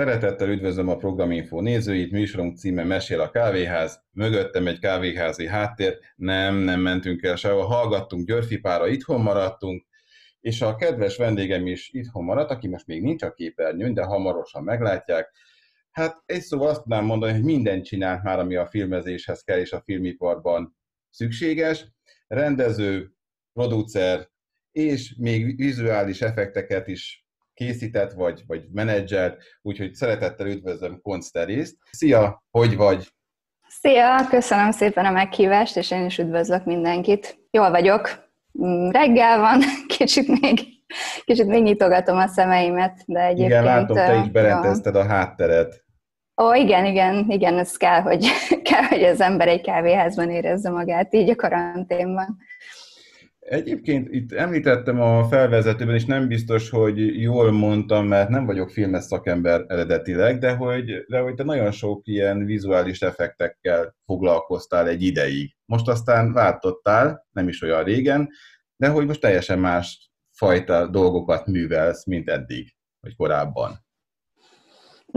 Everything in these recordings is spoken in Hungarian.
Szeretettel üdvözlöm a Programinfo nézőit, műsorunk címe Mesél a kávéház, mögöttem egy kávéházi háttér, nem, nem mentünk el sehol, hallgattunk Györfipára, itthon maradtunk, és a kedves vendégem is itthon maradt, aki most még nincs a képernyőn, de hamarosan meglátják. Hát egy szóval azt tudnám mondani, hogy mindent csinált már, ami a filmezéshez kell, és a filmiparban szükséges. Rendező, producer, és még vizuális effekteket is készített, vagy, vagy menedzser, úgyhogy szeretettel üdvözlöm Konsteriszt. Szia, hogy vagy? Szia, köszönöm szépen a meghívást, és én is üdvözlök mindenkit. Jól vagyok, mm, reggel van, kicsit még, kicsit még nyitogatom a szemeimet, de egyébként... Igen, látom, te is berendezted a hátteret. Ó, igen, igen, igen, ez kell, hogy, kell, hogy az ember egy kávéházban érezze magát, így a karanténban. Egyébként itt említettem a felvezetőben, és nem biztos, hogy jól mondtam, mert nem vagyok filmes szakember eredetileg, de hogy, de hogy te nagyon sok ilyen vizuális effektekkel foglalkoztál egy ideig. Most aztán váltottál, nem is olyan régen, de hogy most teljesen más fajta dolgokat művelsz, mint eddig, vagy korábban.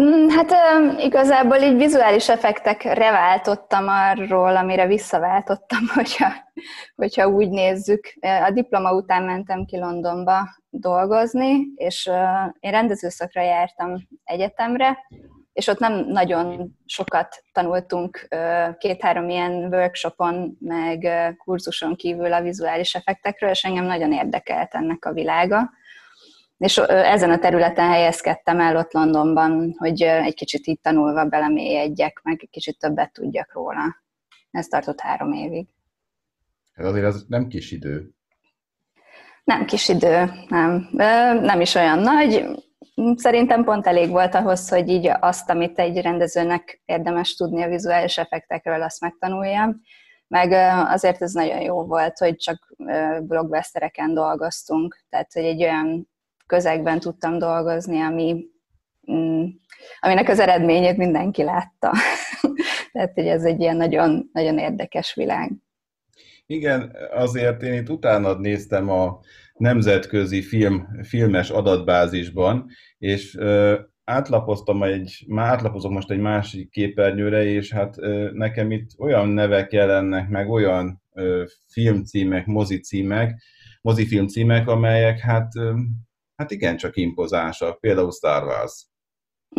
Mm, hát igazából így vizuális effektekre váltottam arról, amire visszaváltottam, hogyha, hogyha úgy nézzük. A diploma után mentem ki Londonba dolgozni, és én rendezőszakra jártam egyetemre, és ott nem nagyon sokat tanultunk két-három ilyen workshopon, meg kurzuson kívül a vizuális effektekről, és engem nagyon érdekelt ennek a világa és ezen a területen helyezkedtem el ott Londonban, hogy egy kicsit itt tanulva belemélyedjek, meg egy kicsit többet tudjak róla. Ez tartott három évig. Ez azért az nem kis idő. Nem kis idő, nem. Nem is olyan nagy. Szerintem pont elég volt ahhoz, hogy így azt, amit egy rendezőnek érdemes tudni a vizuális effektekről, azt megtanuljam. Meg azért ez nagyon jó volt, hogy csak blockbustereken dolgoztunk, tehát hogy egy olyan közegben tudtam dolgozni, ami, mm, aminek az eredményét mindenki látta. Tehát, hogy ez egy ilyen nagyon, nagyon érdekes világ. Igen, azért én itt utána néztem a nemzetközi film, filmes adatbázisban, és átlapoztam egy, már átlapozok most egy másik képernyőre, és hát nekem itt olyan nevek jelennek meg, olyan ö, filmcímek, mozicímek, mozifilmcímek, amelyek hát hát igen, csak impozánsak, például Star Wars.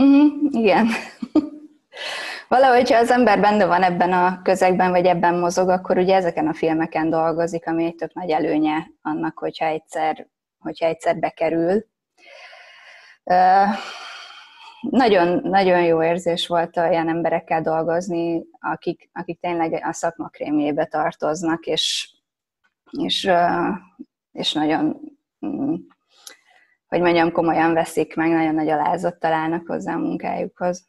Mm, igen. Valahogy, ha az ember benne van ebben a közegben, vagy ebben mozog, akkor ugye ezeken a filmeken dolgozik, ami egy tök nagy előnye annak, hogyha egyszer, hogyha egyszer bekerül. Nagyon, nagyon jó érzés volt olyan emberekkel dolgozni, akik, akik tényleg a szakma krémjébe tartoznak, és, és, és nagyon mm, hogy mondjam, komolyan veszik, meg nagyon nagy alázat találnak hozzá a munkájukhoz.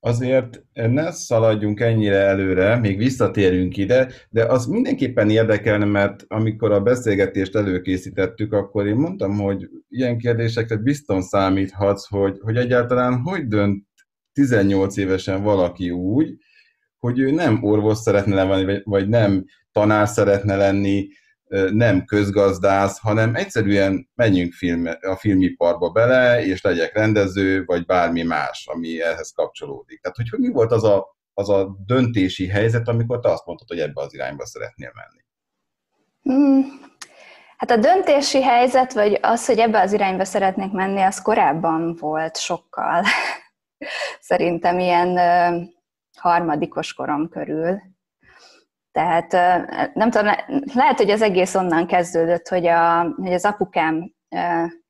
Azért ne szaladjunk ennyire előre, még visszatérünk ide, de az mindenképpen érdekelne, mert amikor a beszélgetést előkészítettük, akkor én mondtam, hogy ilyen kérdésekre biztos számíthatsz, hogy, hogy egyáltalán hogy dönt 18 évesen valaki úgy, hogy ő nem orvos szeretne lenni, vagy nem tanár szeretne lenni, nem közgazdász, hanem egyszerűen menjünk film, a filmiparba bele, és legyek rendező, vagy bármi más, ami ehhez kapcsolódik. Tehát, hogy, hogy mi volt az a, az a döntési helyzet, amikor te azt mondtad, hogy ebbe az irányba szeretnél menni? Hmm. Hát a döntési helyzet, vagy az, hogy ebbe az irányba szeretnék menni, az korábban volt sokkal. Szerintem ilyen harmadikos korom körül tehát nem tudom, lehet, hogy az egész onnan kezdődött, hogy, a, hogy az apukám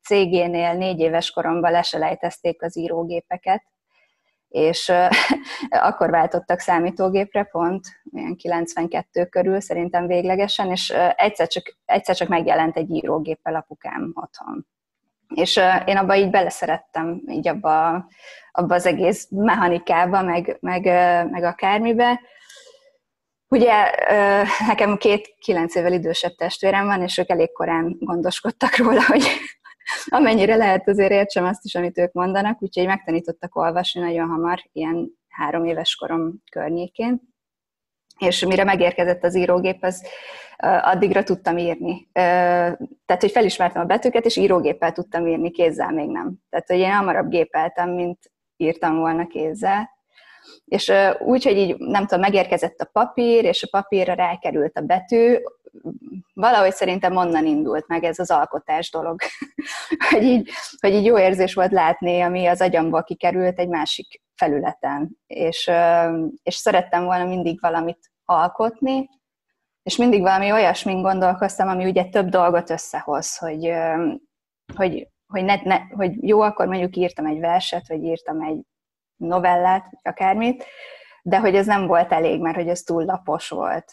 cégénél négy éves koromban leselejtezték az írógépeket, és akkor váltottak számítógépre pont, olyan 92 körül szerintem véglegesen, és egyszer csak, egyszer csak megjelent egy írógéppel apukám otthon. És én abba így beleszerettem, így abba, abba az egész mechanikába, meg, meg, meg akármibe, Ugye nekem két kilenc évvel idősebb testvérem van, és ők elég korán gondoskodtak róla, hogy amennyire lehet azért értsem azt is, amit ők mondanak, úgyhogy megtanítottak olvasni nagyon hamar, ilyen három éves korom környékén. És mire megérkezett az írógép, az addigra tudtam írni. Tehát, hogy felismertem a betűket, és írógéppel tudtam írni, kézzel még nem. Tehát, hogy én hamarabb gépeltem, mint írtam volna kézzel. És úgy, hogy így, nem tudom, megérkezett a papír, és a papírra rákerült a betű, valahogy szerintem onnan indult meg ez az alkotás dolog. hogy, így, hogy így jó érzés volt látni, ami az agyamból kikerült egy másik felületen. És, és szerettem volna mindig valamit alkotni, és mindig valami olyasmin gondolkoztam, ami ugye több dolgot összehoz, hogy, hogy, hogy, ne, ne, hogy jó, akkor mondjuk írtam egy verset, vagy írtam egy novellát, akármit, de hogy ez nem volt elég, mert hogy ez túl lapos volt.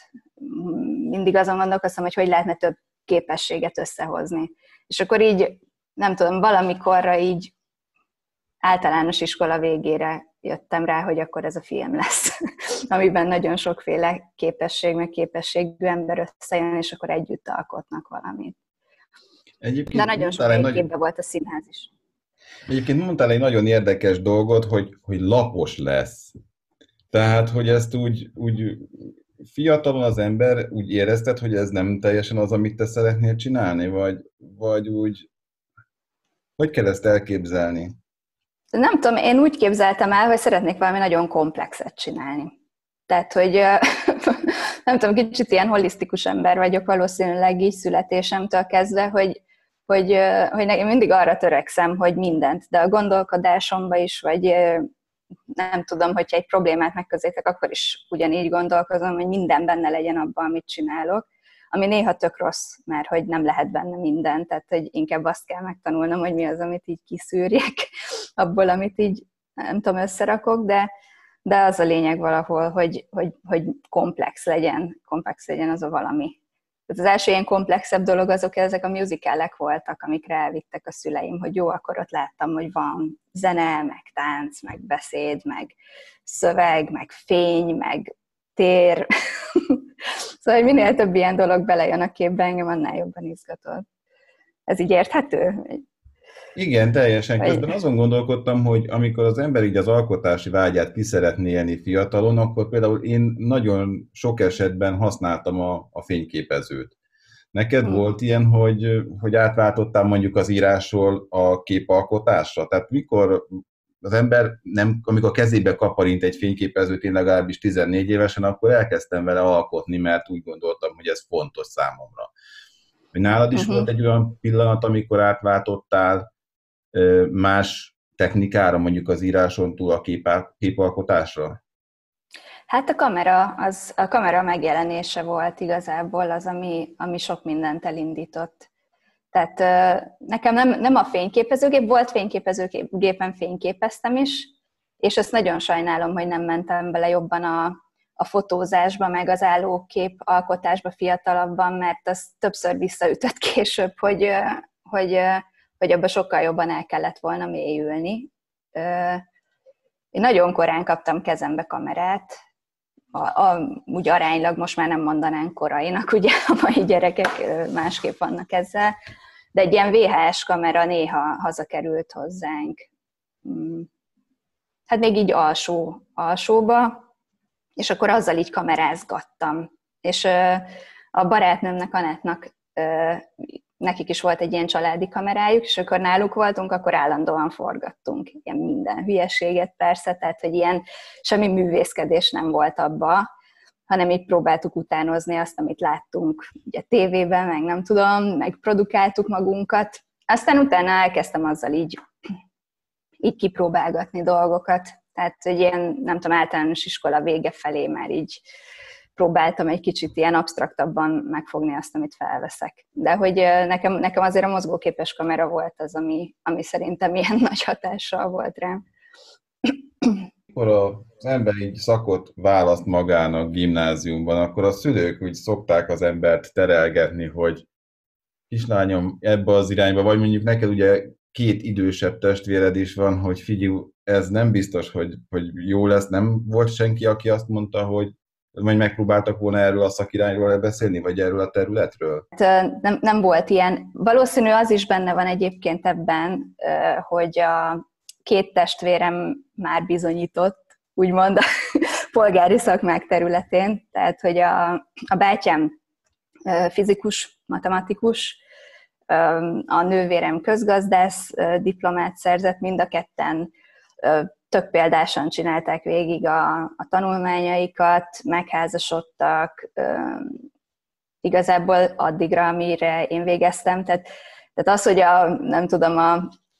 Mindig azon gondolkoztam, hogy hogy lehetne több képességet összehozni. És akkor így, nem tudom, valamikorra így általános iskola végére jöttem rá, hogy akkor ez a film lesz, amiben nagyon sokféle képesség, meg képességű ember összejön, és akkor együtt alkotnak valamit. Egyébként De nagyon sok nagy... képbe volt a színház is. Egyébként mondtál egy nagyon érdekes dolgot, hogy, hogy lapos lesz. Tehát, hogy ezt úgy, úgy fiatalon az ember úgy érezted, hogy ez nem teljesen az, amit te szeretnél csinálni, vagy, vagy úgy, hogy kell ezt elképzelni? Nem tudom, én úgy képzeltem el, hogy szeretnék valami nagyon komplexet csinálni. Tehát, hogy nem tudom, kicsit ilyen holisztikus ember vagyok valószínűleg így születésemtől kezdve, hogy, hogy, hogy nekem mindig arra törekszem, hogy mindent, de a gondolkodásomba is, vagy nem tudom, hogyha egy problémát megközétek, akkor is ugyanígy gondolkozom, hogy minden benne legyen abban, amit csinálok ami néha tök rossz, mert hogy nem lehet benne minden, tehát hogy inkább azt kell megtanulnom, hogy mi az, amit így kiszűrjek abból, amit így nem tudom, összerakok, de, de az a lényeg valahol, hogy, hogy, hogy komplex legyen, komplex legyen az a valami. Tehát az első ilyen komplexebb dolog azok ezek a musicalek voltak, amikre elvittek a szüleim, hogy jó, akkor ott láttam, hogy van zene, meg tánc, meg beszéd, meg szöveg, meg fény, meg tér. szóval, hogy minél több ilyen dolog belejön a képbe, engem annál jobban izgatott. Ez így érthető? Igen, teljesen. Közben azon gondolkodtam, hogy amikor az ember így az alkotási vágyát ki szeretné élni fiatalon, akkor például én nagyon sok esetben használtam a, a fényképezőt. Neked hmm. volt ilyen, hogy, hogy átváltottál mondjuk az írásról a képalkotásra? Tehát mikor az ember nem, amikor kezébe kaparint egy fényképezőt, én legalábbis 14 évesen, akkor elkezdtem vele alkotni, mert úgy gondoltam, hogy ez fontos számomra. Nálad is uh-huh. volt egy olyan pillanat, amikor átváltottál más technikára, mondjuk az íráson túl a képalkotásra? Hát a kamera, az, a kamera megjelenése volt igazából az, ami, ami sok mindent elindított. Tehát nekem nem, nem a fényképezőgép, volt fényképezőgépen fényképeztem is, és ezt nagyon sajnálom, hogy nem mentem bele jobban a, a fotózásba, meg az állókép alkotásba fiatalabban, mert az többször visszaütött később, hogy, hogy, hogy abba sokkal jobban el kellett volna mélyülni. Én nagyon korán kaptam kezembe kamerát, a, a, úgy aránylag most már nem mondanánk korainak, ugye a mai gyerekek másképp vannak ezzel, de egy ilyen VHS kamera néha hazakerült hozzánk. Mm. Hát még így alsó, alsóba, és akkor azzal így kamerázgattam. És a barátnőmnek, Anetnak nekik is volt egy ilyen családi kamerájuk, és akkor náluk voltunk, akkor állandóan forgattunk ilyen minden hülyeséget persze, tehát hogy ilyen semmi művészkedés nem volt abba, hanem így próbáltuk utánozni azt, amit láttunk ugye tévében, meg nem tudom, meg produkáltuk magunkat. Aztán utána elkezdtem azzal így, így kipróbálgatni dolgokat. Tehát egy ilyen, nem tudom, általános iskola vége felé már így próbáltam egy kicsit ilyen absztraktabban megfogni azt, amit felveszek. De hogy nekem, nekem azért a mozgóképes kamera volt az, ami, ami szerintem ilyen nagy hatással volt rám. Akkor az ember így szakot választ magának gimnáziumban, akkor a szülők úgy szokták az embert terelgetni, hogy kislányom ebbe az irányba, vagy mondjuk neked ugye két idősebb testvéred is van, hogy figyelj, ez nem biztos, hogy, hogy jó lesz, nem volt senki, aki azt mondta, hogy vagy megpróbáltak volna erről a szakirányról beszélni, vagy erről a területről? Hát, nem, nem volt ilyen. Valószínű az is benne van egyébként ebben, hogy a két testvérem már bizonyított, úgymond a polgári szakmák területén, tehát hogy a, a bátyám fizikus, matematikus, a nővérem közgazdász diplomát szerzett, mind a ketten tök példásan csinálták végig a, a tanulmányaikat, megházasodtak, igazából addigra, amire én végeztem. Tehát, tehát az, hogy a, nem tudom, a,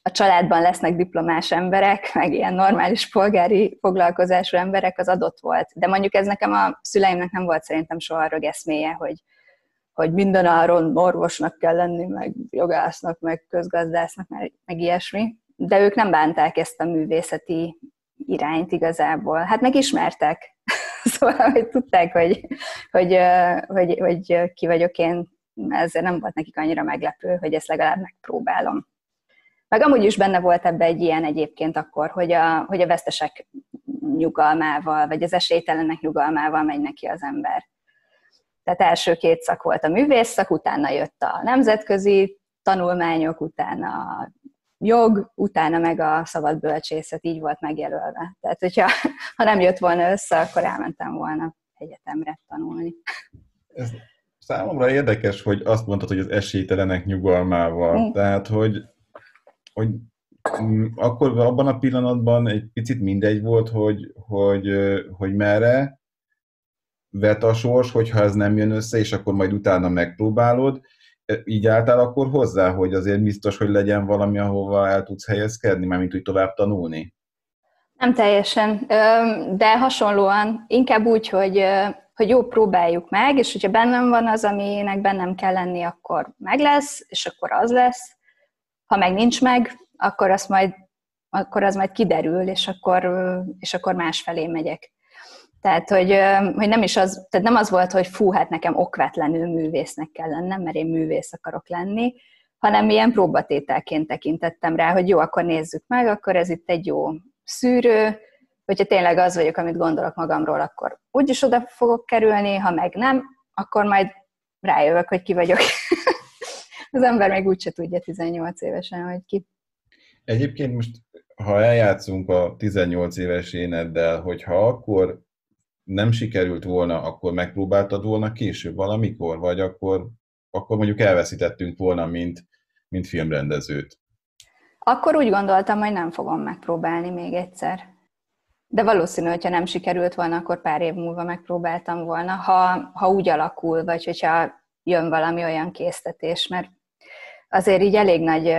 a családban lesznek diplomás emberek, meg ilyen normális polgári foglalkozású emberek, az adott volt. De mondjuk ez nekem a szüleimnek nem volt szerintem soha rögeszméje, hogy, hogy minden áron orvosnak kell lenni, meg jogásznak, meg közgazdásznak, meg, meg ilyesmi. De ők nem bánták ezt a művészeti irányt igazából. Hát megismertek. szóval, hogy tudták, hogy, hogy, hogy, hogy ki vagyok én, ezért nem volt nekik annyira meglepő, hogy ezt legalább megpróbálom. Meg amúgy is benne volt ebbe egy ilyen egyébként akkor, hogy a, hogy a vesztesek nyugalmával, vagy az esélytelenek nyugalmával megy neki az ember. Tehát első két szak volt a művészszak, utána jött a nemzetközi tanulmányok, utána a jog, utána meg a szabad bölcsészet, így volt megjelölve. Tehát, hogyha ha nem jött volna össze, akkor elmentem volna egyetemre tanulni. Ez számomra érdekes, hogy azt mondtad, hogy az esélytelenek nyugalmával. Mm. Tehát, hogy, hogy akkor abban a pillanatban egy picit mindegy volt, hogy, hogy, hogy merre vet a sors, hogyha ez nem jön össze, és akkor majd utána megpróbálod, így álltál akkor hozzá, hogy azért biztos, hogy legyen valami, ahova el tudsz helyezkedni, mármint úgy tovább tanulni? Nem teljesen, de hasonlóan, inkább úgy, hogy, hogy jó, próbáljuk meg, és hogyha bennem van az, aminek bennem kell lenni, akkor meg lesz, és akkor az lesz. Ha meg nincs meg, akkor az majd, akkor az majd kiderül, és akkor, és akkor másfelé megyek. Tehát, hogy, hogy nem is az, tehát nem az volt, hogy fú, hát nekem okvetlenül művésznek kell lennem, mert én művész akarok lenni, hanem ilyen próbatételként tekintettem rá, hogy jó, akkor nézzük meg, akkor ez itt egy jó szűrő, hogyha tényleg az vagyok, amit gondolok magamról, akkor úgyis oda fogok kerülni, ha meg nem, akkor majd rájövök, hogy ki vagyok. az ember még úgyse tudja 18 évesen, hogy ki. Egyébként most, ha eljátszunk a 18 éves éneddel, hogyha akkor nem sikerült volna, akkor megpróbáltad volna később valamikor, vagy akkor, akkor mondjuk elveszítettünk volna, mint, mint filmrendezőt? Akkor úgy gondoltam, hogy nem fogom megpróbálni még egyszer. De valószínű, hogyha nem sikerült volna, akkor pár év múlva megpróbáltam volna, ha, ha úgy alakul, vagy hogyha jön valami olyan késztetés, mert azért így elég nagy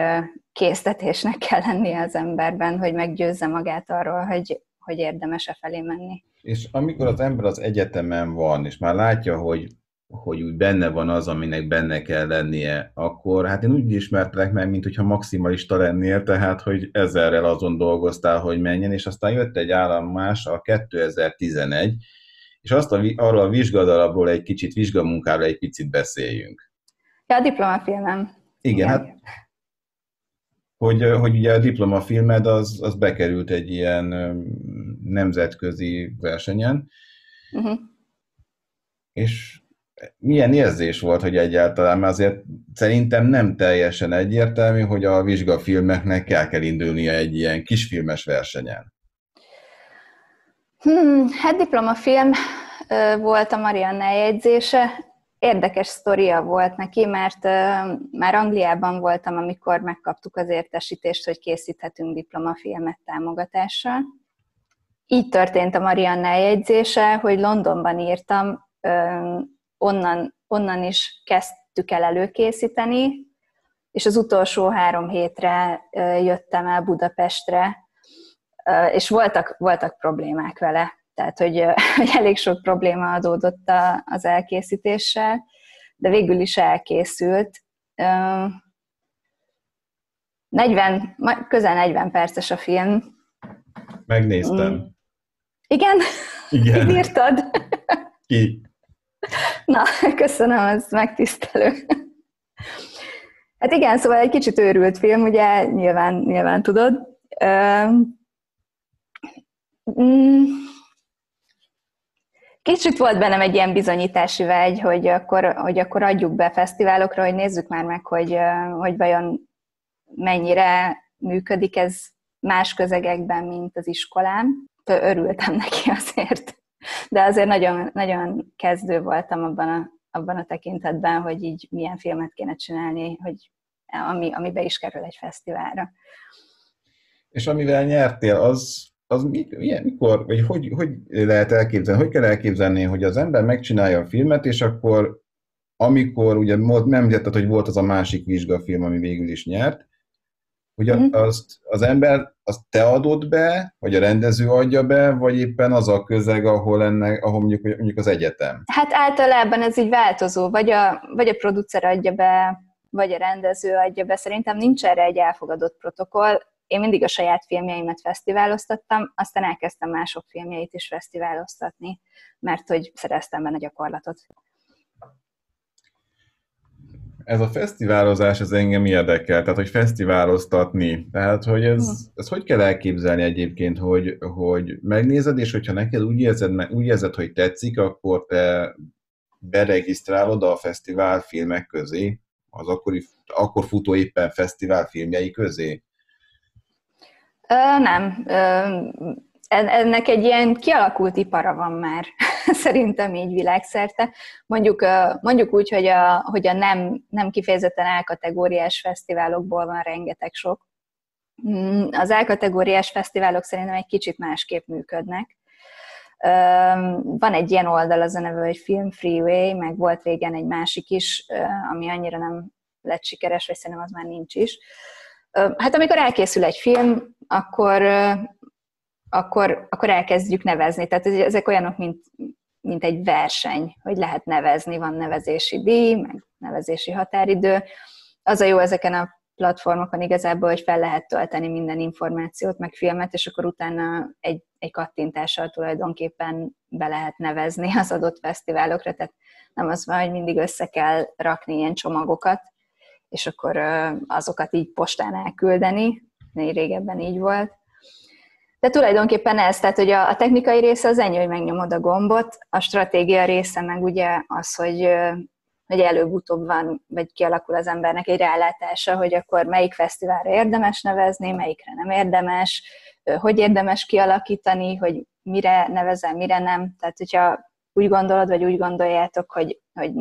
késztetésnek kell lennie az emberben, hogy meggyőzze magát arról, hogy, hogy érdemes-e felé menni. És amikor az ember az egyetemen van, és már látja, hogy, hogy úgy benne van az, aminek benne kell lennie, akkor hát én úgy ismertelek meg, mint hogyha maximalista lennél, tehát hogy ezerrel azon dolgoztál, hogy menjen, és aztán jött egy állomás, a 2011, és azt a, arról a vizsgadalapról egy kicsit, vizsgamunkáról egy picit beszéljünk. Ja, a diplomafilmem. Igen, Igen, hát hogy, hogy ugye a diplomafilmed az, az bekerült egy ilyen nemzetközi versenyen, uh-huh. és milyen érzés volt, hogy egyáltalán, mert azért szerintem nem teljesen egyértelmű, hogy a vizsgafilmeknek kell kell indulnia egy ilyen kisfilmes versenyen. Hmm, hát diplomafilm volt a Marianne jegyzése, érdekes sztoria volt neki, mert már Angliában voltam, amikor megkaptuk az értesítést, hogy készíthetünk diplomafilmet támogatással. Így történt a Marianne jegyzése, hogy Londonban írtam, onnan, onnan is kezdtük el előkészíteni, és az utolsó három hétre jöttem el Budapestre, és voltak, voltak problémák vele tehát hogy, hogy elég sok probléma adódott az elkészítéssel, de végül is elkészült. 40, közel 40 perces a film. Megnéztem. Igen? Igen. Írtad? Ki? Na, köszönöm, ez megtisztelő. Hát igen, szóval egy kicsit őrült film, ugye nyilván, nyilván tudod. Mm, Kicsit volt bennem egy ilyen bizonyítási vágy, hogy akkor, hogy akkor adjuk be fesztiválokra, hogy nézzük már meg, hogy, hogy vajon mennyire működik ez más közegekben, mint az iskolám. Örültem neki azért. De azért nagyon, nagyon kezdő voltam abban a abban a tekintetben, hogy így milyen filmet kéne csinálni, hogy ami, ami be is kerül egy fesztiválra. És amivel nyertél, az, az milyen, mikor, vagy hogy, hogy lehet elképzelni, hogy kell elképzelni, hogy az ember megcsinálja a filmet, és akkor amikor, ugye nem említetted, hogy volt az a másik vizsgafilm, ami végül is nyert, hogy mm-hmm. azt az ember, azt te adod be, vagy a rendező adja be, vagy éppen az a közeg, ahol, ennek, ahol mondjuk, mondjuk az egyetem? Hát általában ez így változó, vagy a, vagy a producer adja be, vagy a rendező adja be. Szerintem nincs erre egy elfogadott protokoll. Én mindig a saját filmjeimet fesztiváloztattam, aztán elkezdtem mások filmjeit is fesztiváloztatni, mert hogy szereztem benne gyakorlatot ez a fesztiválozás az engem érdekel, tehát hogy fesztiváloztatni. Tehát, hogy ez, hm. ez hogy kell elképzelni egyébként, hogy, hogy megnézed, és hogyha neked úgy érzed, úgy érzed, hogy tetszik, akkor te beregisztrálod a fesztivál filmek közé, az akkori, akkor futó éppen fesztivál filmjei közé? Ö, nem. Ö, ennek egy ilyen kialakult ipara van már, szerintem így világszerte. Mondjuk, mondjuk úgy, hogy a, hogy a nem, nem kifejezetten elkategóriás fesztiválokból van rengeteg sok. Mm, az elkategóriás fesztiválok szerintem egy kicsit másképp működnek. Van egy ilyen oldal, az a neve, hogy Film Freeway, meg volt régen egy másik is, ami annyira nem lett sikeres, vagy szerintem az már nincs is. Hát amikor elkészül egy film, akkor akkor, akkor elkezdjük nevezni. Tehát ezek olyanok, mint, mint egy verseny, hogy lehet nevezni, van nevezési díj, meg nevezési határidő. Az a jó ezeken a platformokon igazából, hogy fel lehet tölteni minden információt, meg filmet, és akkor utána egy, egy kattintással tulajdonképpen be lehet nevezni az adott fesztiválokra, tehát nem az van, hogy mindig össze kell rakni ilyen csomagokat, és akkor azokat így postán elküldeni, régebben így volt, de tulajdonképpen ez, tehát hogy a, technikai része az ennyi, hogy megnyomod a gombot, a stratégia része meg ugye az, hogy, hogy előbb-utóbb van, vagy kialakul az embernek egy rálátása, hogy akkor melyik fesztiválra érdemes nevezni, melyikre nem érdemes, hogy érdemes kialakítani, hogy mire nevezem, mire nem. Tehát, hogyha úgy gondolod, vagy úgy gondoljátok, hogy, hogy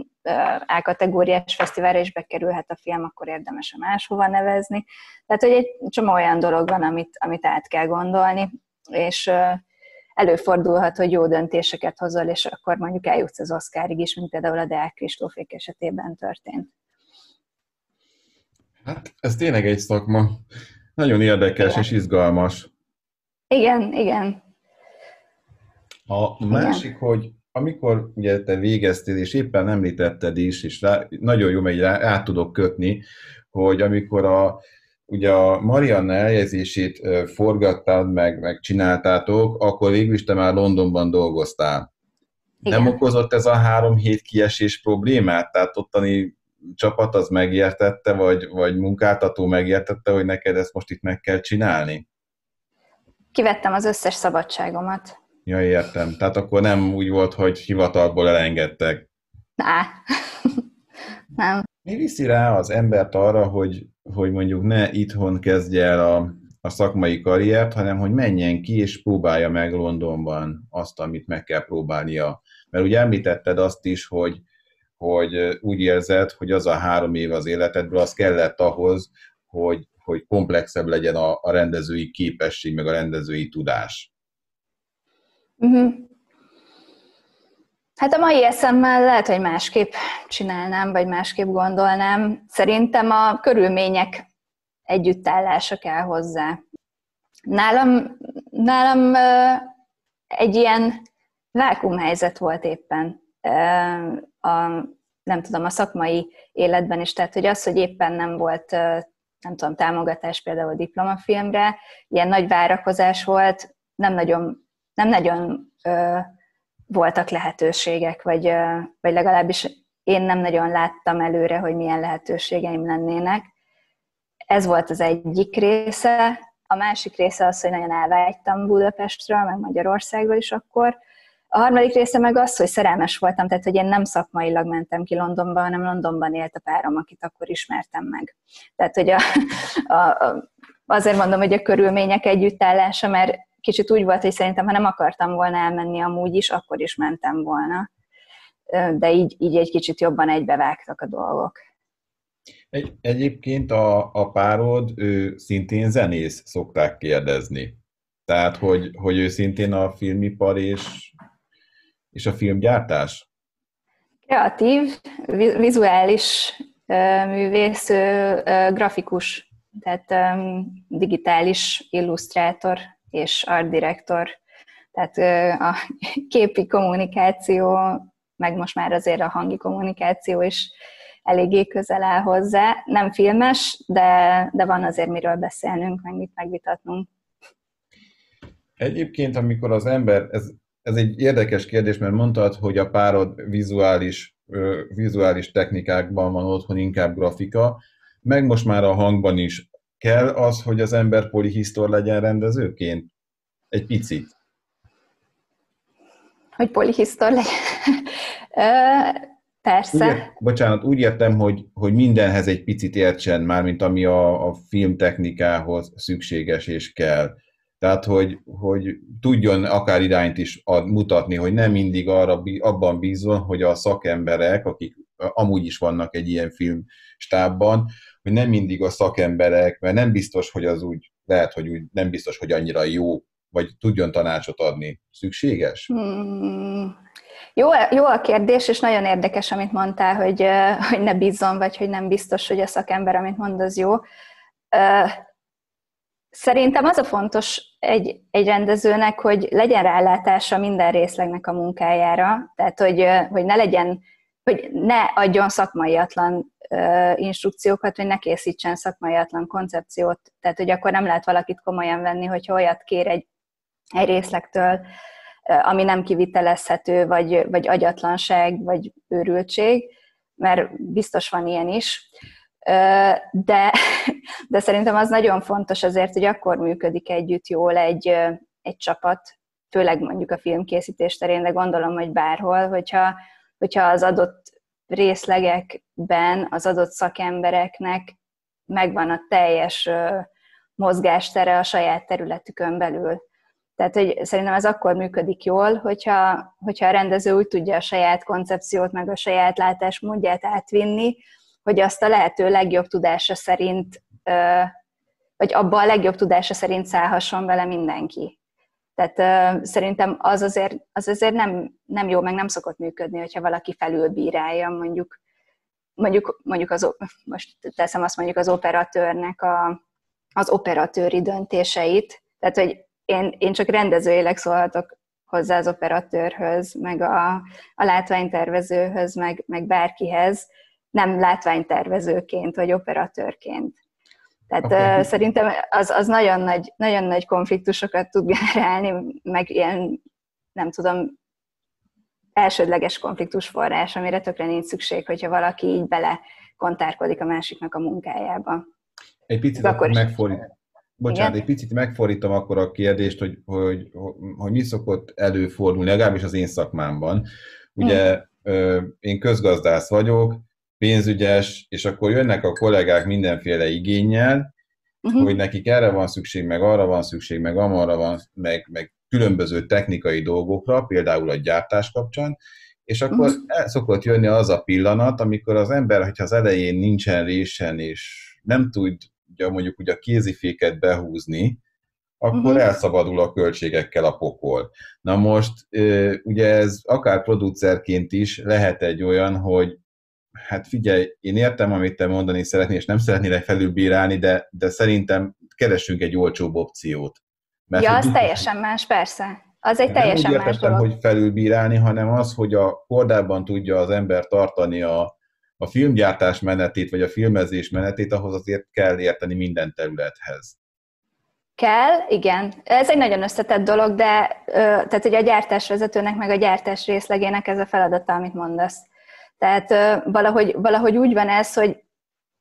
A-kategóriás fesztiválra is bekerülhet a film, akkor érdemes a máshova nevezni. Tehát, hogy egy csomó olyan dolog van, amit, amit át kell gondolni, és előfordulhat, hogy jó döntéseket hozol, és akkor mondjuk eljutsz az Oscarig is, mint például a Deák Kristófék esetében történt. Hát ez tényleg egy szakma. Nagyon érdekes igen. és izgalmas. Igen, igen. A másik, igen. hogy amikor ugye te végeztél, és éppen említetted is, és rá, nagyon jó, mert rá, rá tudok kötni, hogy amikor a, ugye a Marianna eljegyzését forgattad, meg, meg csináltátok, akkor végül is te már Londonban dolgoztál. Igen. Nem okozott ez a három hét kiesés problémát? Tehát ottani csapat az megértette, vagy, vagy munkáltató megértette, hogy neked ezt most itt meg kell csinálni? Kivettem az összes szabadságomat. Ja, értem. Tehát akkor nem úgy volt, hogy hivatalból elengedtek. Ná. nem. Mi viszi rá az embert arra, hogy, hogy mondjuk ne itthon kezdje el a, a szakmai karriert, hanem hogy menjen ki és próbálja meg Londonban azt, amit meg kell próbálnia. Mert ugye említetted azt is, hogy, hogy úgy érzed, hogy az a három év az életedből, az kellett ahhoz, hogy, hogy komplexebb legyen a, a rendezői képesség, meg a rendezői tudás. Uh-huh. Hát a mai eszemmel lehet, hogy másképp csinálnám, vagy másképp gondolnám. Szerintem a körülmények együttállása kell hozzá. Nálam, nálam egy ilyen vákumhelyzet volt éppen a, nem tudom, a szakmai életben is, tehát hogy az, hogy éppen nem volt nem tudom, támogatás például a diplomafilmre, ilyen nagy várakozás volt, nem nagyon nem nagyon ö, voltak lehetőségek, vagy, ö, vagy legalábbis én nem nagyon láttam előre, hogy milyen lehetőségeim lennének. Ez volt az egyik része. A másik része az, hogy nagyon elvágytam Budapestről, meg Magyarországról is akkor. A harmadik része meg az, hogy szerelmes voltam, tehát hogy én nem szakmailag mentem ki Londonba, hanem Londonban élt a párom, akit akkor ismertem meg. Tehát, hogy a, a, a, azért mondom, hogy a körülmények együttállása, mert kicsit úgy volt, hogy szerintem, ha nem akartam volna elmenni amúgy is, akkor is mentem volna. de így, így egy kicsit jobban egybevágtak a dolgok. Egy, egyébként a, a párod, ő szintén zenész, szokták kérdezni. Tehát, hogy, hogy ő szintén a filmipar és, és a filmgyártás? Kreatív, vizuális művész, grafikus, tehát digitális illusztrátor és art director. Tehát a képi kommunikáció, meg most már azért a hangi kommunikáció is eléggé közel áll hozzá. Nem filmes, de, de van azért miről beszélnünk, meg mit megvitatnunk. Egyébként, amikor az ember, ez, ez egy érdekes kérdés, mert mondtad, hogy a párod vizuális, vizuális technikákban van otthon, inkább grafika, meg most már a hangban is kell az, hogy az ember polihisztor legyen rendezőként? Egy picit. Hogy polihisztor legyen? Persze. Úgy, bocsánat, úgy értem, hogy, hogy mindenhez egy picit értsen, mármint ami a, a filmtechnikához szükséges és kell. Tehát, hogy, hogy tudjon akár irányt is ad, mutatni, hogy nem mindig arra, abban bízol, hogy a szakemberek, akik amúgy is vannak egy ilyen filmstábban, hogy nem mindig a szakemberek, mert nem biztos, hogy az úgy, lehet, hogy úgy nem biztos, hogy annyira jó, vagy tudjon tanácsot adni. Szükséges? Hmm. Jó, jó a kérdés, és nagyon érdekes, amit mondtál, hogy, hogy ne bízzon, vagy hogy nem biztos, hogy a szakember, amit mond, az jó. Szerintem az a fontos egy, egy rendezőnek, hogy legyen rálátása minden részlegnek a munkájára, tehát hogy, hogy ne legyen, hogy ne adjon szakmaiatlan instrukciókat, hogy ne készítsen szakmaiatlan koncepciót, tehát hogy akkor nem lehet valakit komolyan venni, hogyha olyat kér egy, egy részlegtől, ami nem kivitelezhető, vagy, vagy agyatlanság, vagy őrültség, mert biztos van ilyen is. De, de szerintem az nagyon fontos azért, hogy akkor működik együtt jól egy, egy csapat, főleg mondjuk a filmkészítés terén, de gondolom, hogy bárhol, hogyha, hogyha az adott részlegekben az adott szakembereknek megvan a teljes mozgástere a saját területükön belül. Tehát, hogy szerintem ez akkor működik jól, hogyha, hogyha a rendező úgy tudja a saját koncepciót, meg a saját látásmódját átvinni, hogy azt a lehető legjobb tudása szerint, vagy abba a legjobb tudása szerint szállhasson vele mindenki. Tehát szerintem az azért, az azért nem, nem jó, meg nem szokott működni, hogyha valaki felülbírálja mondjuk, mondjuk, mondjuk az, most teszem azt mondjuk az operatőrnek a, az operatőri döntéseit, tehát hogy én, én csak rendezőileg szólhatok hozzá az operatőrhöz, meg a, a látványtervezőhöz, meg, meg bárkihez, nem látványtervezőként vagy operatőrként. Tehát okay. szerintem az, az nagyon, nagy, nagyon nagy konfliktusokat tud generálni, meg ilyen, nem tudom, elsődleges konfliktus forrás, amire tökre nincs szükség, hogyha valaki így bele kontárkodik a másiknak a munkájába. Egy picit akkor megfordít, Bocsánat, Igen? egy picit megfordítom akkor a kérdést, hogy, hogy, hogy mi szokott előfordulni, legalábbis az én szakmámban. Ugye hmm. én közgazdász vagyok, pénzügyes, és akkor jönnek a kollégák mindenféle igényel, uh-huh. hogy nekik erre van szükség, meg arra van szükség, meg amarra van, meg, meg különböző technikai dolgokra, például a gyártás kapcsán, és akkor uh-huh. el szokott jönni az a pillanat, amikor az ember, hogyha az elején nincsen résen, és nem tud ugye mondjuk ugye a kéziféket behúzni, akkor uh-huh. elszabadul a költségekkel a pokol. Na most ugye ez akár producerként is lehet egy olyan, hogy hát figyelj, én értem, amit te mondani szeretnél, és nem szeretnélek felülbírálni, de, de szerintem keressünk egy olcsóbb opciót. Mert ja, az teljesen más, persze. Az egy teljesen nem úgy más dolog. hogy felülbírálni, hanem az, hogy a kordában tudja az ember tartani a, a filmgyártás menetét, vagy a filmezés menetét, ahhoz azért kell érteni minden területhez. Kell, igen. Ez egy nagyon összetett dolog, de tehát ugye a gyártásvezetőnek, meg a gyártás részlegének ez a feladata, amit mondasz. Tehát valahogy, valahogy úgy van ez, hogy,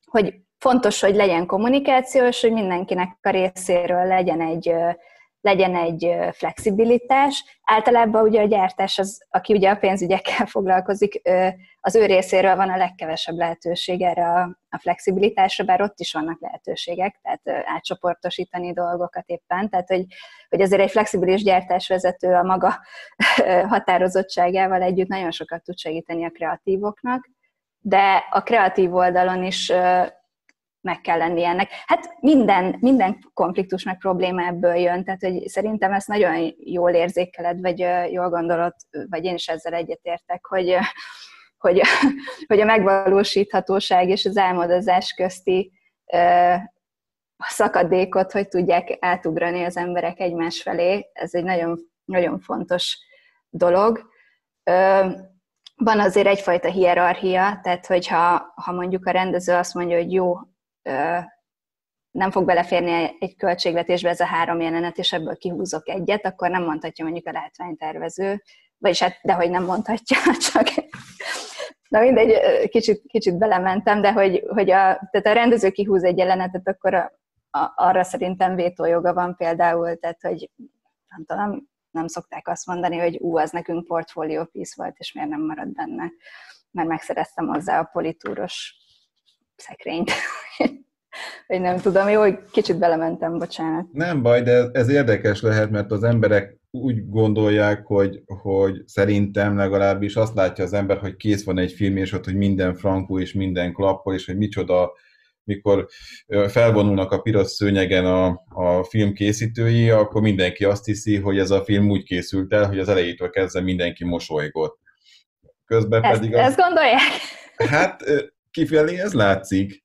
hogy fontos, hogy legyen kommunikáció, és hogy mindenkinek a részéről legyen egy, legyen egy flexibilitás. Általában ugye a gyártás, az, aki ugye a pénzügyekkel foglalkozik, az ő részéről van a legkevesebb lehetőség erre a flexibilitásra, bár ott is vannak lehetőségek, tehát átcsoportosítani dolgokat éppen, tehát hogy, hogy azért egy flexibilis gyártásvezető a maga határozottságával együtt nagyon sokat tud segíteni a kreatívoknak, de a kreatív oldalon is meg kell lenni ennek. Hát minden, minden konfliktus meg probléma ebből jön, tehát hogy szerintem ezt nagyon jól érzékeled, vagy jól gondolod, vagy én is ezzel egyetértek, hogy, hogy, hogy a megvalósíthatóság és az álmodozás közti szakadékot, hogy tudják átugrani az emberek egymás felé, ez egy nagyon, nagyon fontos dolog. Van azért egyfajta hierarchia, tehát hogyha ha mondjuk a rendező azt mondja, hogy jó, nem fog beleférni egy költségvetésbe ez a három jelenet, és ebből kihúzok egyet, akkor nem mondhatja mondjuk a látványtervező, vagyis hát, de hogy nem mondhatja, csak Na mindegy, kicsit, kicsit belementem, de hogy, hogy a, tehát a rendező kihúz egy jelenetet, akkor a, a, arra szerintem vétójoga van például, tehát hogy nem tudom, nem szokták azt mondani, hogy ú, az nekünk portfolio piece volt, és miért nem marad benne, mert megszereztem hozzá a politúros szekrényt. hogy nem tudom, jó, hogy kicsit belementem, bocsánat. Nem baj, de ez érdekes lehet, mert az emberek úgy gondolják, hogy, hogy szerintem legalábbis azt látja az ember, hogy kész van egy film, és ott, hogy minden frankú, és minden klappol, és hogy micsoda, mikor felvonulnak a piros szőnyegen a, a film készítői, akkor mindenki azt hiszi, hogy ez a film úgy készült el, hogy az elejétől kezdve mindenki mosolygott. Közben ezt, pedig... Az... Ezt gondolják? Hát kifelé ez látszik.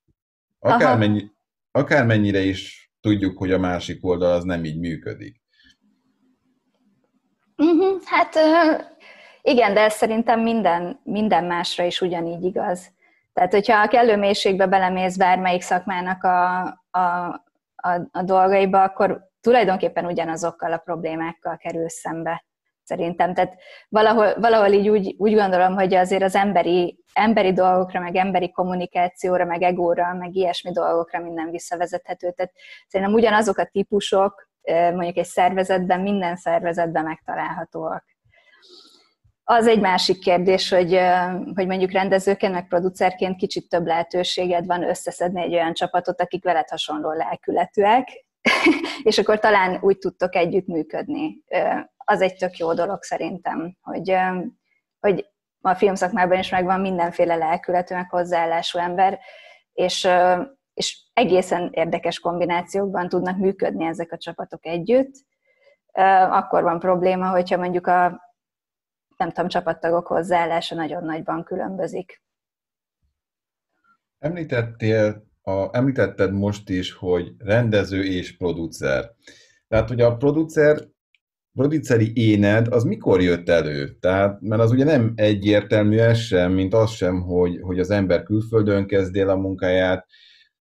Akármennyi, akármennyire is tudjuk, hogy a másik oldal az nem így működik. Uh-huh, hát igen, de ez szerintem minden, minden másra is ugyanígy igaz. Tehát, hogyha a kellő mélységbe belemész bármelyik szakmának a, a, a, a dolgaiba, akkor tulajdonképpen ugyanazokkal a problémákkal kerül szembe szerintem. Tehát valahol, valahol így úgy, úgy gondolom, hogy azért az emberi, emberi dolgokra, meg emberi kommunikációra, meg egóra, meg ilyesmi dolgokra minden visszavezethető. Tehát szerintem ugyanazok a típusok mondjuk egy szervezetben, minden szervezetben megtalálhatóak. Az egy másik kérdés, hogy, hogy mondjuk rendezőként, meg producerként kicsit több lehetőséged van összeszedni egy olyan csapatot, akik veled hasonló lelkületűek, és akkor talán úgy tudtok együttműködni az egy tök jó dolog szerintem, hogy, hogy a filmszakmában is megvan mindenféle lelkületű, meg hozzáállású ember, és, és egészen érdekes kombinációkban tudnak működni ezek a csapatok együtt. Akkor van probléma, hogyha mondjuk a nem tudom, csapattagok hozzáállása nagyon nagyban különbözik. Említettél, a, említetted most is, hogy rendező és producer. Tehát ugye a producer produceri éned az mikor jött elő? Tehát, mert az ugye nem egyértelmű ez sem, mint az sem, hogy, hogy az ember külföldön kezd el a munkáját,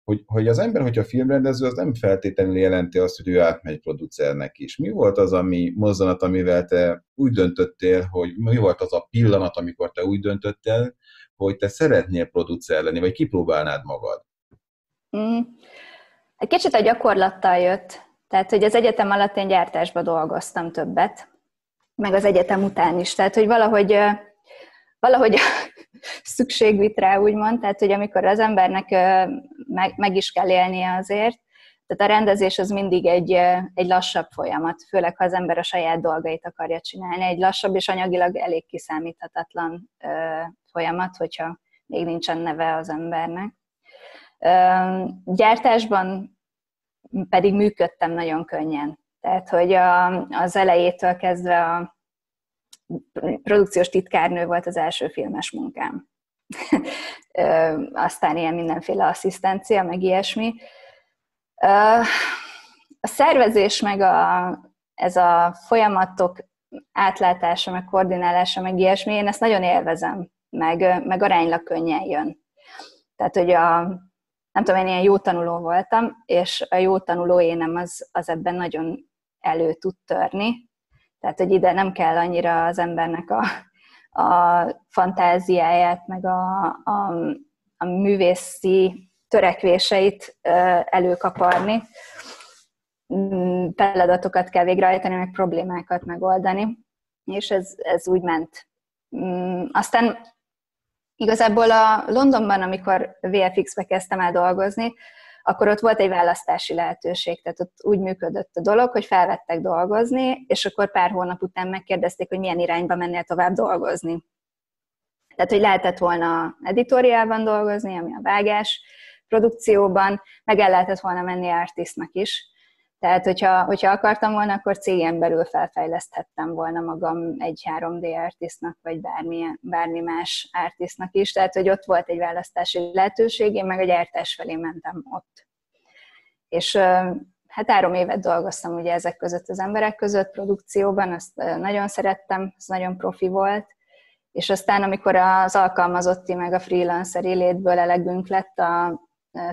hogy, hogy az ember, hogyha filmrendező, az nem feltétlenül jelenti azt, hogy ő átmegy producernek is. Mi volt az, ami mozzanat, amivel te úgy döntöttél, hogy mi volt az a pillanat, amikor te úgy döntöttél, hogy te szeretnél producer lenni, vagy kipróbálnád magad? Mm. Egy kicsit a gyakorlattal jött, tehát, hogy az egyetem alatt én gyártásban dolgoztam többet, meg az egyetem után is. Tehát, hogy valahogy, valahogy szükség vit rá, úgymond, tehát, hogy amikor az embernek meg, meg is kell élnie azért, tehát a rendezés az mindig egy, egy lassabb folyamat, főleg ha az ember a saját dolgait akarja csinálni. Egy lassabb és anyagilag elég kiszámíthatatlan folyamat, hogyha még nincsen neve az embernek. Gyártásban pedig működtem nagyon könnyen. Tehát, hogy a, az elejétől kezdve a produkciós titkárnő volt az első filmes munkám. Aztán ilyen mindenféle asszisztencia, meg ilyesmi. A szervezés, meg a, ez a folyamatok átlátása, meg koordinálása, meg ilyesmi, én ezt nagyon élvezem, meg, meg aránylag könnyen jön. Tehát, hogy a, nem tudom, én ilyen jó tanuló voltam, és a jó tanuló énem az, az ebben nagyon elő tud törni. Tehát, hogy ide nem kell annyira az embernek a, a fantáziáját, meg a, a, a művészi törekvéseit előkaparni. mm, feladatokat kell végrehajtani, meg problémákat megoldani, és ez, ez úgy ment. Mm, aztán igazából a Londonban, amikor VFX-be kezdtem el dolgozni, akkor ott volt egy választási lehetőség, tehát ott úgy működött a dolog, hogy felvettek dolgozni, és akkor pár hónap után megkérdezték, hogy milyen irányba mennél tovább dolgozni. Tehát, hogy lehetett volna editoriálban dolgozni, ami a vágás, produkcióban, meg el lehetett volna menni artistnak is. Tehát, hogyha, hogyha akartam volna, akkor cégem belül felfejleszthettem volna magam egy 3D artistnak, vagy bármi, bármi más artistnak is. Tehát, hogy ott volt egy választási lehetőség, én meg a gyártás felé mentem ott. És hát három évet dolgoztam ugye ezek között az emberek között, produkcióban, azt nagyon szerettem, ez nagyon profi volt, és aztán, amikor az alkalmazotti meg a freelancer létből elegünk lett a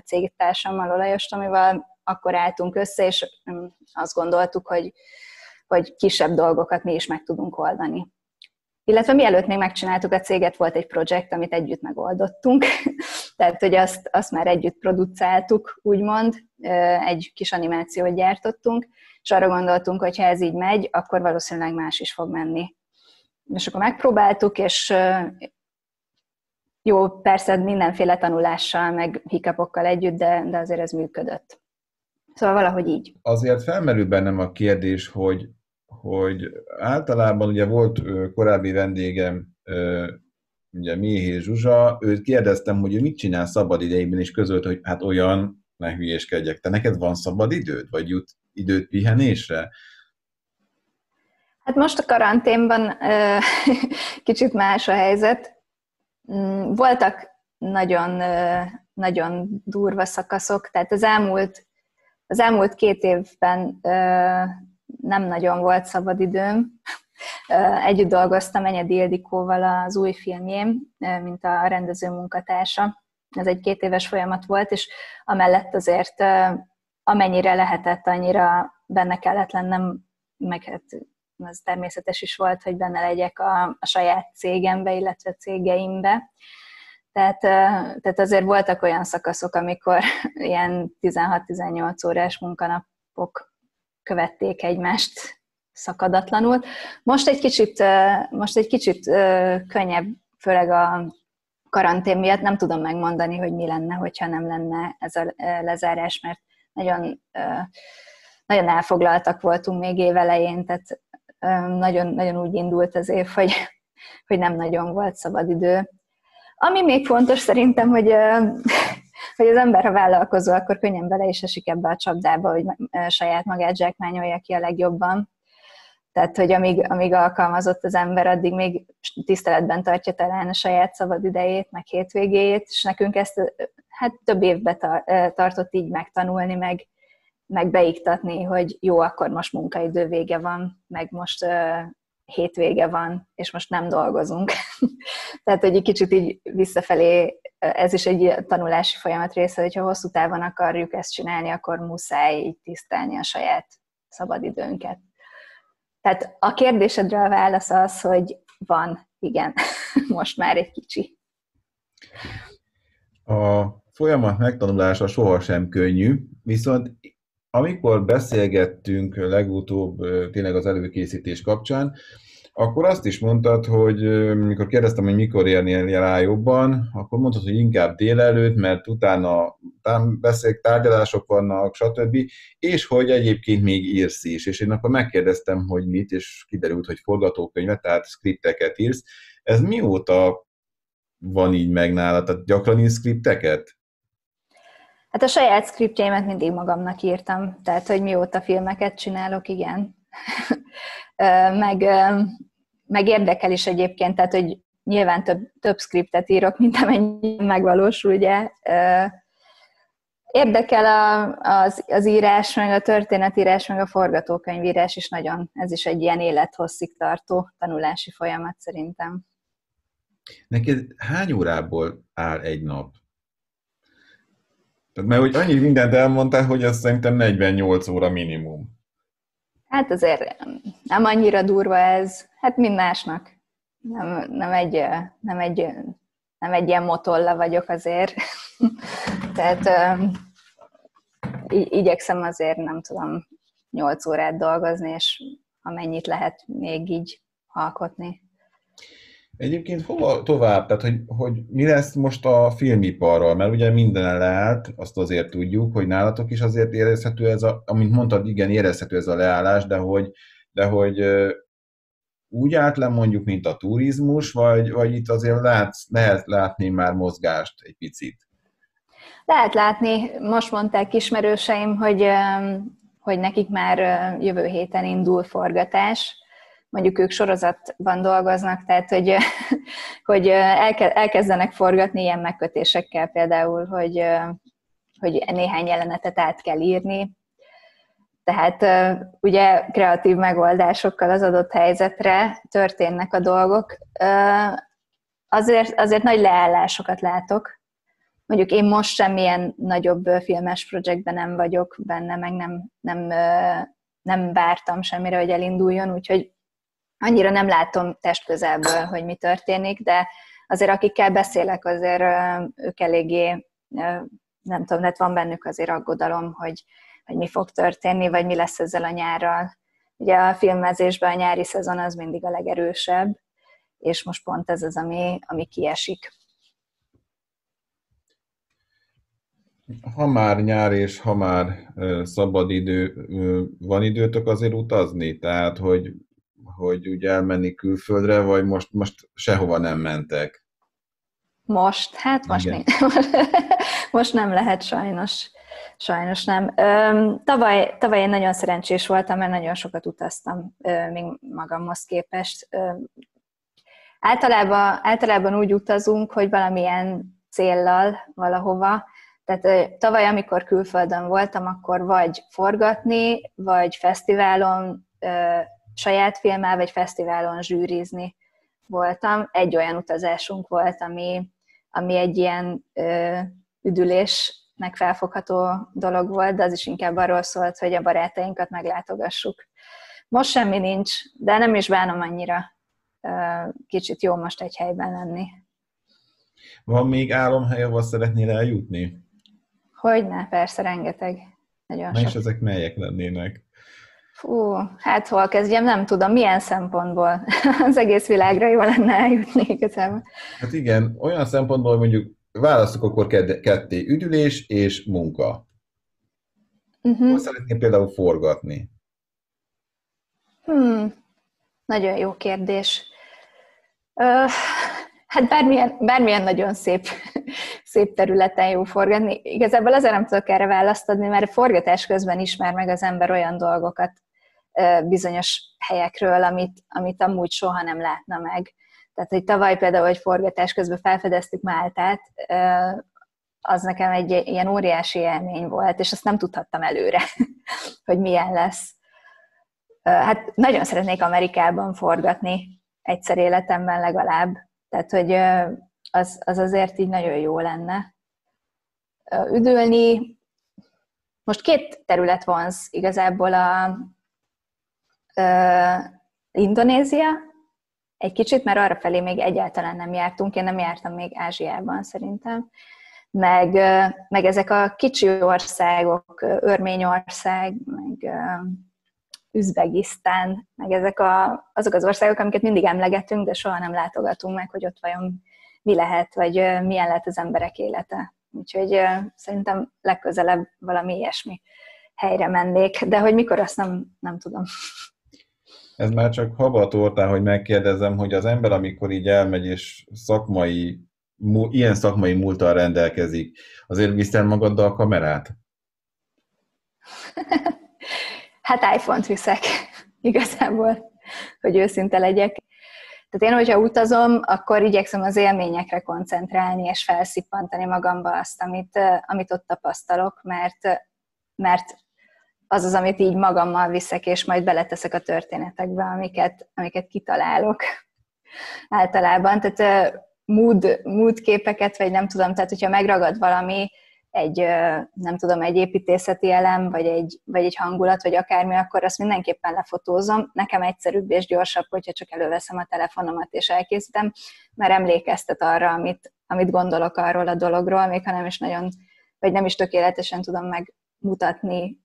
cégtársammal, Olajos amivel akkor álltunk össze, és mm, azt gondoltuk, hogy, hogy kisebb dolgokat mi is meg tudunk oldani. Illetve mielőtt még megcsináltuk a céget, volt egy projekt, amit együtt megoldottunk. Tehát, hogy azt, azt már együtt producáltuk, úgymond, egy kis animációt gyártottunk, és arra gondoltunk, hogy ha ez így megy, akkor valószínűleg más is fog menni. És akkor megpróbáltuk, és jó, persze mindenféle tanulással, meg hikapokkal együtt, de, de azért ez működött. Szóval valahogy így. Azért felmerül bennem a kérdés, hogy, hogy általában ugye volt korábbi vendégem, ugye Méhé Zsuzsa, őt kérdeztem, hogy ő mit csinál szabad idejében, és közölt, hogy hát olyan, ne hülyéskedjek, te neked van szabad időd, vagy jut időt pihenésre? Hát most a karanténban kicsit más a helyzet. Mm, voltak nagyon, nagyon durva szakaszok, tehát az elmúlt, az elmúlt két évben nem nagyon volt szabad időm. Együtt dolgoztam Enyedi Ildikóval az új filmjén, mint a rendező munkatársa. Ez egy két éves folyamat volt, és amellett azért amennyire lehetett, annyira benne kellett lennem, meg hát az természetes is volt, hogy benne legyek a, a saját cégembe, illetve cégeimbe. Tehát, tehát azért voltak olyan szakaszok, amikor ilyen 16-18 órás munkanapok követték egymást szakadatlanul. Most egy kicsit, most egy kicsit könnyebb, főleg a karantén miatt nem tudom megmondani, hogy mi lenne, hogyha nem lenne ez a lezárás, mert nagyon, nagyon elfoglaltak voltunk még évelején, tehát nagyon, nagyon úgy indult az év, hogy, hogy nem nagyon volt szabad idő. Ami még fontos szerintem, hogy, hogy az ember, ha vállalkozó, akkor könnyen bele is esik ebbe a csapdába, hogy saját magát zsákmányolja ki a legjobban. Tehát, hogy amíg, amíg alkalmazott az ember, addig még tiszteletben tartja talán a saját szabad idejét, meg hétvégéjét, és nekünk ezt hát több évbe tartott így megtanulni, meg, meg beiktatni, hogy jó, akkor most munkaidő vége van, meg most hétvége van, és most nem dolgozunk. Tehát, hogy egy kicsit így visszafelé, ez is egy tanulási folyamat része, hogyha hosszú távon akarjuk ezt csinálni, akkor muszáj így tisztelni a saját szabadidőnket. Tehát a kérdésedre a válasz az, hogy van, igen, most már egy kicsi. A folyamat megtanulása sohasem könnyű, viszont amikor beszélgettünk legutóbb tényleg az előkészítés kapcsán, akkor azt is mondtad, hogy mikor kérdeztem, hogy mikor érnél rá jobban, akkor mondtad, hogy inkább délelőtt, mert utána beszél, tárgyalások vannak, stb. És hogy egyébként még írsz is. És én akkor megkérdeztem, hogy mit, és kiderült, hogy forgatókönyvet, tehát skripteket írsz. Ez mióta van így meg nálad? Tehát gyakran írsz skripteket? Hát a saját szkriptjeimet mindig magamnak írtam, tehát hogy mióta filmeket csinálok, igen. meg, meg érdekel is egyébként, tehát hogy nyilván több, több skriptet írok, mint amennyi megvalósul, ugye. Érdekel a, az, az írás, meg a történetírás, meg a forgatókönyvírás is nagyon. Ez is egy ilyen élethosszig tartó tanulási folyamat szerintem. Neked hány órából áll egy nap? Tehát mert hogy annyi mindent elmondtál, hogy azt szerintem 48 óra minimum. Hát azért nem annyira durva ez, hát mind másnak. Nem, nem, egy, nem, egy, nem egy ilyen motolla vagyok azért. Tehát igyekszem azért, nem tudom, nyolc órát dolgozni, és amennyit lehet még így alkotni. Egyébként hova tovább? Tehát, hogy, hogy mi lesz most a filmiparral? Mert ugye minden leállt, azt azért tudjuk, hogy nálatok is azért érezhető ez a, amint mondtad, igen, érezhető ez a leállás, de hogy, de hogy úgy állt le mondjuk, mint a turizmus, vagy, vagy itt azért látsz, lehet látni már mozgást egy picit? Lehet látni, most mondták ismerőseim, hogy, hogy nekik már jövő héten indul forgatás, mondjuk ők sorozatban dolgoznak, tehát hogy, hogy elkezdenek forgatni ilyen megkötésekkel például, hogy, hogy néhány jelenetet át kell írni. Tehát ugye kreatív megoldásokkal az adott helyzetre történnek a dolgok. Azért, azért nagy leállásokat látok. Mondjuk én most semmilyen nagyobb filmes projektben nem vagyok benne, meg nem, nem, nem vártam semmire, hogy elinduljon, úgyhogy annyira nem látom testközelből, hogy mi történik, de azért akikkel beszélek, azért ők eléggé, nem tudom, hát van bennük azért aggodalom, hogy, hogy mi fog történni, vagy mi lesz ezzel a nyárral. Ugye a filmezésben a nyári szezon az mindig a legerősebb, és most pont ez az, ami, ami kiesik. Ha már nyár és ha már szabad idő, van időtök azért utazni? Tehát, hogy hogy úgy elmenni külföldre, vagy most, most sehova nem mentek? Most? Hát most, nem, most nem lehet sajnos. Sajnos nem. Tavaly, tavaly én nagyon szerencsés voltam, mert nagyon sokat utaztam még magamhoz képest. Általában, általában úgy utazunk, hogy valamilyen céllal valahova. Tehát tavaly, amikor külföldön voltam, akkor vagy forgatni, vagy fesztiválon saját filmmel vagy fesztiválon zsűrizni voltam. Egy olyan utazásunk volt, ami, ami egy ilyen ö, üdülésnek felfogható dolog volt, de az is inkább arról szólt, hogy a barátainkat meglátogassuk. Most semmi nincs, de nem is bánom annyira. Kicsit jó most egy helyben lenni. Van még álomhely, ahol szeretnél eljutni? Hogyne, persze, rengeteg. Nagyon Na sok. és ezek melyek lennének? Fú, hát hol kezdjem, nem tudom, milyen szempontból. Az egész világra jó lenne eljutni igazából. Hát igen, olyan szempontból mondjuk választok akkor ketté, üdülés és munka. Uh-huh. Hol szeretném például forgatni? Hmm, nagyon jó kérdés. Uh, hát bármilyen, bármilyen nagyon szép, szép területen jó forgatni. Igazából azért nem tudok erre választ adni, mert a forgatás közben ismer meg az ember olyan dolgokat, bizonyos helyekről, amit, amit amúgy soha nem látna meg. Tehát, hogy tavaly például, hogy forgatás közben felfedeztük Máltát, az nekem egy ilyen óriási élmény volt, és azt nem tudhattam előre, hogy milyen lesz. Hát nagyon szeretnék Amerikában forgatni, egyszer életemben legalább. Tehát, hogy az, az azért így nagyon jó lenne. Üdülni, most két terület vonz igazából a, Indonézia, egy kicsit, mert arra felé még egyáltalán nem jártunk, én nem jártam még Ázsiában szerintem, meg, meg ezek a kicsi országok, Örményország, meg Üzbegisztán, meg ezek a, azok az országok, amiket mindig emlegetünk, de soha nem látogatunk meg, hogy ott vajon mi lehet, vagy milyen lehet az emberek élete. Úgyhogy szerintem legközelebb valami ilyesmi helyre mennék, de hogy mikor, azt nem, nem tudom. Ez már csak haba tortán, hogy megkérdezem, hogy az ember, amikor így elmegy és szakmai, ilyen szakmai múltal rendelkezik, azért viszem magaddal a kamerát? hát iPhone-t viszek, igazából, hogy őszinte legyek. Tehát én, hogyha utazom, akkor igyekszem az élményekre koncentrálni, és felszippantani magamba azt, amit, amit ott tapasztalok, mert, mert az az, amit így magammal viszek, és majd beleteszek a történetekbe, amiket, amiket kitalálok általában. Tehát mood, mood képeket, vagy nem tudom, tehát hogyha megragad valami, egy, nem tudom, egy építészeti elem, vagy egy, vagy egy hangulat, vagy akármi, akkor azt mindenképpen lefotózom. Nekem egyszerűbb és gyorsabb, hogyha csak előveszem a telefonomat és elkészítem, mert emlékeztet arra, amit, amit gondolok arról a dologról, még ha nem is nagyon, vagy nem is tökéletesen tudom megmutatni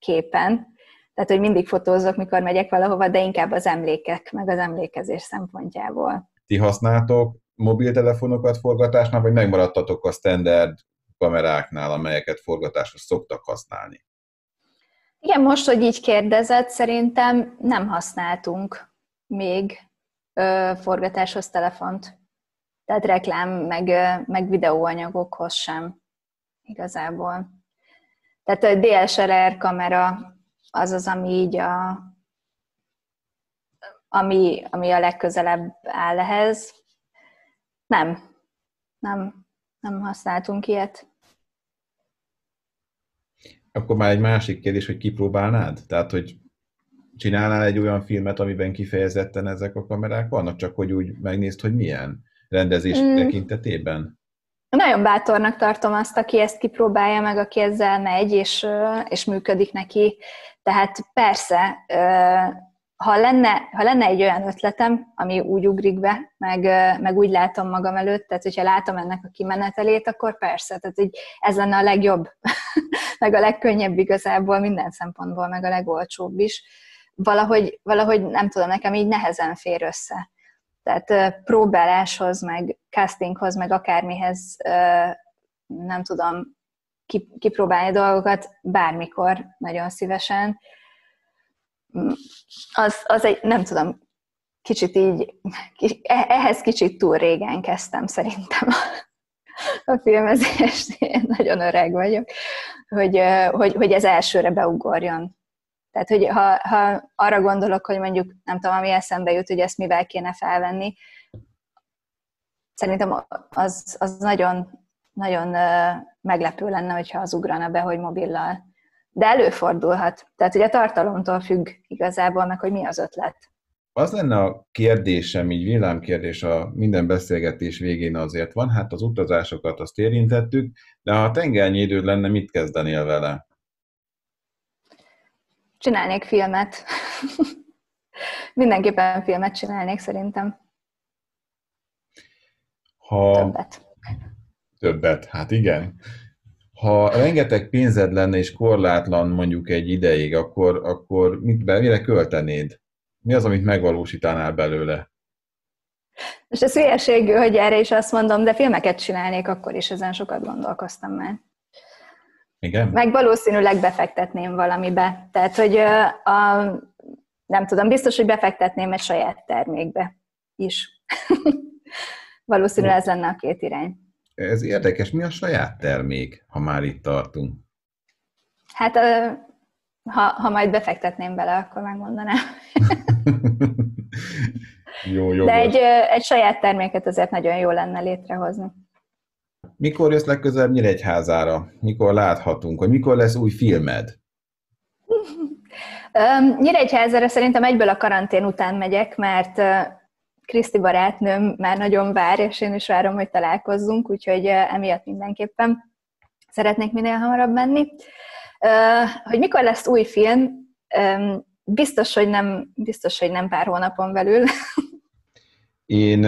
képen, Tehát, hogy mindig fotózok, mikor megyek valahova, de inkább az emlékek, meg az emlékezés szempontjából. Ti használtok mobiltelefonokat forgatásnál, vagy megmaradtatok a standard kameráknál, amelyeket forgatásra szoktak használni? Igen, most, hogy így kérdezett, szerintem nem használtunk még ö, forgatáshoz telefont. Tehát reklám, meg, meg videóanyagokhoz sem igazából. Tehát a DSLR kamera az az, ami így a, ami, ami a legközelebb áll ehhez. Nem, nem, nem használtunk ilyet. Akkor már egy másik kérdés, hogy kipróbálnád? Tehát, hogy csinálnál egy olyan filmet, amiben kifejezetten ezek a kamerák vannak, csak hogy úgy megnézd, hogy milyen rendezés mm. tekintetében? Nagyon bátornak tartom azt, aki ezt kipróbálja meg, aki ezzel megy, és, és működik neki. Tehát persze, ha lenne, ha lenne egy olyan ötletem, ami úgy ugrik be, meg, meg úgy látom magam előtt, tehát hogyha látom ennek a kimenetelét, akkor persze, tehát így ez lenne a legjobb, meg a legkönnyebb igazából minden szempontból, meg a legolcsóbb is. Valahogy, valahogy nem tudom, nekem így nehezen fér össze. Tehát próbáláshoz, meg castinghoz, meg akármihez nem tudom kipróbálni dolgokat bármikor, nagyon szívesen. Az, az egy, nem tudom, kicsit így, ehhez kicsit túl régen kezdtem szerintem a filmezést, én nagyon öreg vagyok, hogy, hogy, hogy ez elsőre beugorjon tehát, hogy ha, ha arra gondolok, hogy mondjuk nem tudom, ami eszembe jut, hogy ezt mivel kéne felvenni, szerintem az, az nagyon, nagyon meglepő lenne, hogyha az ugrana be, hogy mobillal. De előfordulhat. Tehát ugye a tartalomtól függ igazából, meg hogy mi az ötlet. Az lenne a kérdésem, így villámkérdés a minden beszélgetés végén azért van, hát az utazásokat azt érintettük, de ha tengernyi időd lenne, mit kezdenél vele? Csinálnék filmet. Mindenképpen filmet csinálnék szerintem. Ha... Többet. Többet, hát igen. Ha rengeteg pénzed lenne és korlátlan mondjuk egy ideig, akkor, akkor mit mire költenéd? Mi az, amit megvalósítanál belőle? Most ez hülyeségű, hogy erre is azt mondom, de filmeket csinálnék, akkor is ezen sokat gondolkoztam már. Igen? Meg valószínűleg befektetném valamibe. Tehát, hogy a, nem tudom, biztos, hogy befektetném egy saját termékbe is. Valószínűleg ez lenne a két irány. Ez érdekes. Mi a saját termék, ha már itt tartunk? Hát, ha, ha majd befektetném bele, akkor megmondanám. jó, jó. De egy, egy saját terméket azért nagyon jó lenne létrehozni. Mikor jössz legközelebb Nyíregyházára? Mikor láthatunk? Hogy mikor lesz új filmed? Nyíregyházára szerintem egyből a karantén után megyek, mert Kriszti barátnőm már nagyon vár, és én is várom, hogy találkozzunk, úgyhogy emiatt mindenképpen szeretnék minél hamarabb menni. Hogy mikor lesz új film? Biztos, hogy nem, biztos, hogy nem pár hónapon belül. Én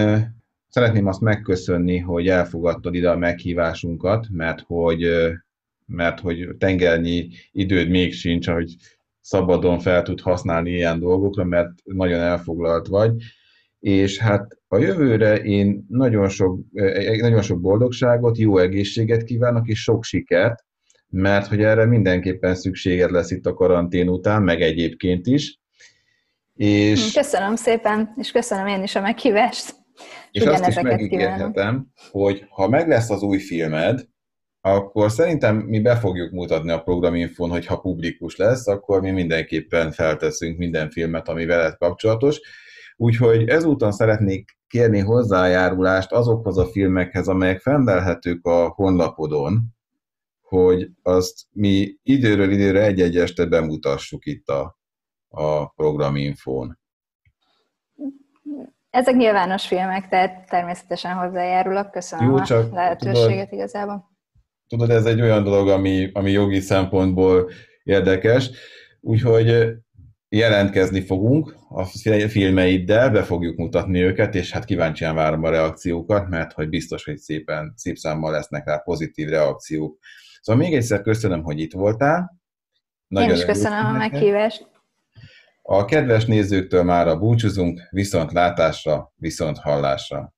Szeretném azt megköszönni, hogy elfogadtad ide a meghívásunkat, mert hogy, mert hogy tengernyi időd még sincs, hogy szabadon fel tud használni ilyen dolgokra, mert nagyon elfoglalt vagy. És hát a jövőre én nagyon sok, nagyon sok boldogságot, jó egészséget kívánok, és sok sikert, mert hogy erre mindenképpen szükséged lesz itt a karantén után, meg egyébként is. És... Köszönöm szépen, és köszönöm én is a meghívást. És azt is megígérhetem, hogy ha meg lesz az új filmed, akkor szerintem mi be fogjuk mutatni a programinfon, hogy ha publikus lesz, akkor mi mindenképpen felteszünk minden filmet, ami veled kapcsolatos. Úgyhogy ezúton szeretnék kérni hozzájárulást azokhoz a filmekhez, amelyek fendelhetők a honlapodon, hogy azt mi időről időre egy-egy este bemutassuk itt a, a programinfón. Ezek nyilvános filmek, tehát természetesen hozzájárulok. Köszönöm Jó, csak a lehetőséget tudod, igazából. Tudod, ez egy olyan dolog, ami, ami jogi szempontból érdekes, úgyhogy jelentkezni fogunk a filmeiddel, be fogjuk mutatni őket, és hát kíváncsian várom a reakciókat, mert hogy biztos, hogy szépen, szép számmal lesznek rá pozitív reakciók. Szóval még egyszer köszönöm, hogy itt voltál. Nagyon Én is köszönöm a meghívást. A kedves nézőktől már a búcsúzunk, viszont látásra, viszont hallásra.